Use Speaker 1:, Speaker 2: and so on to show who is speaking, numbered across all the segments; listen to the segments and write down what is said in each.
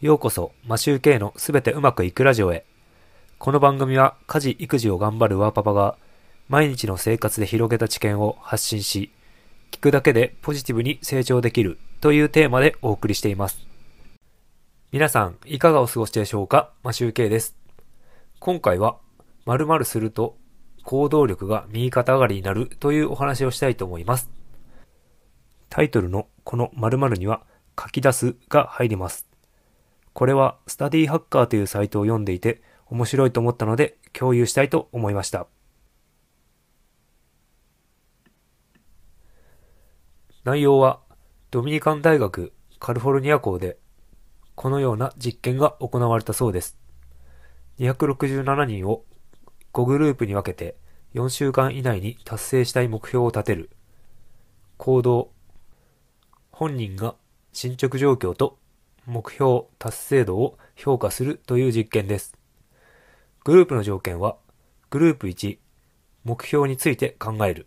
Speaker 1: ようこそ、マシューケイのすべてうまくいくラジオへ。この番組は家事・育児を頑張るワーパパが毎日の生活で広げた知見を発信し、聞くだけでポジティブに成長できるというテーマでお送りしています。皆さん、いかがお過ごしでしょうか？マシューケイです。今回は、〇〇すると行動力が右肩上がりになるというお話をしたいと思います。タイトルのこの〇〇には書き出すが入ります。これはスタディハッカーというサイトを読んでいて面白いと思ったので共有したいと思いました。内容はドミニカン大学カリフォルニア校でこのような実験が行われたそうです。267人を5グループに分けて4週間以内に達成したい目標を立てる。行動。本人が進捗状況と目標達成度を評価するという実験です。グループの条件は、グループ1、目標について考える。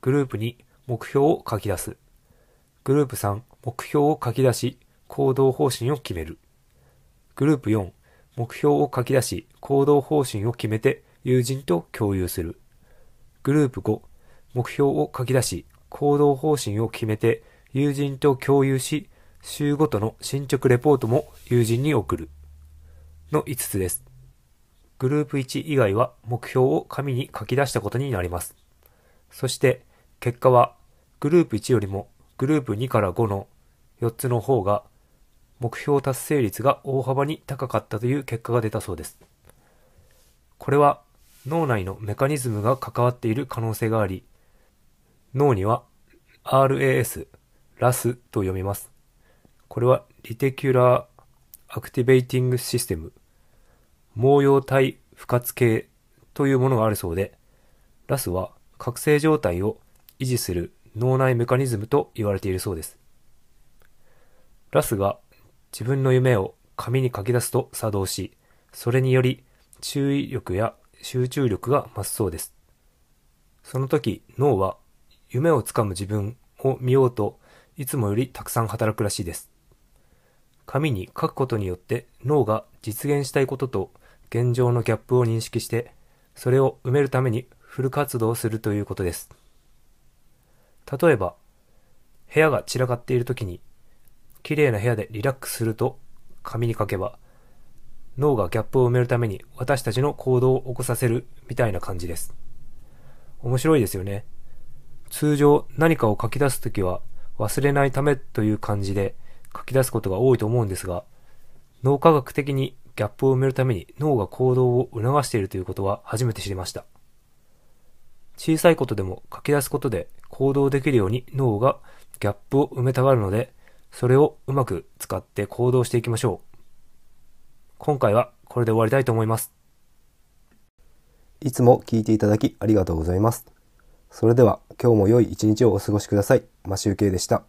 Speaker 1: グループ2、目標を書き出す。グループ3、目標を書き出し、行動方針を決める。グループ4、目標を書き出し、行動方針を決めて友人と共有する。グループ5、目標を書き出し、行動方針を決めて友人と共有し、週ごとの進捗レポートも友人に送る。の5つです。グループ1以外は目標を紙に書き出したことになります。そして結果はグループ1よりもグループ2から5の4つの方が目標達成率が大幅に高かったという結果が出たそうです。これは脳内のメカニズムが関わっている可能性があり、脳には RAS、RAS と読みます。これは Reticular Activating System、網様体賦活系というものがあるそうで、RAS は覚醒状態を維持する脳内メカニズムと言われているそうです。RAS が自分の夢を紙に書き出すと作動し、それにより注意力や集中力が増すそうです。その時脳は夢をつかむ自分を見ようといつもよりたくさん働くらしいです。紙に書くことによって脳が実現したいことと現状のギャップを認識してそれを埋めるためにフル活動するということです。例えば部屋が散らかっている時に綺麗な部屋でリラックスすると紙に書けば脳がギャップを埋めるために私たちの行動を起こさせるみたいな感じです。面白いですよね。通常何かを書き出すときは忘れないためという感じで書き出すことが多いと思うんですが、脳科学的にギャップを埋めるために脳が行動を促しているということは初めて知りました。小さいことでも書き出すことで行動できるように脳がギャップを埋めたがるので、それをうまく使って行動していきましょう。今回はこれで終わりたいと思います。
Speaker 2: いつも聞いていただきありがとうございます。それでは今日も良い一日をお過ごしください。マシュウケイでした。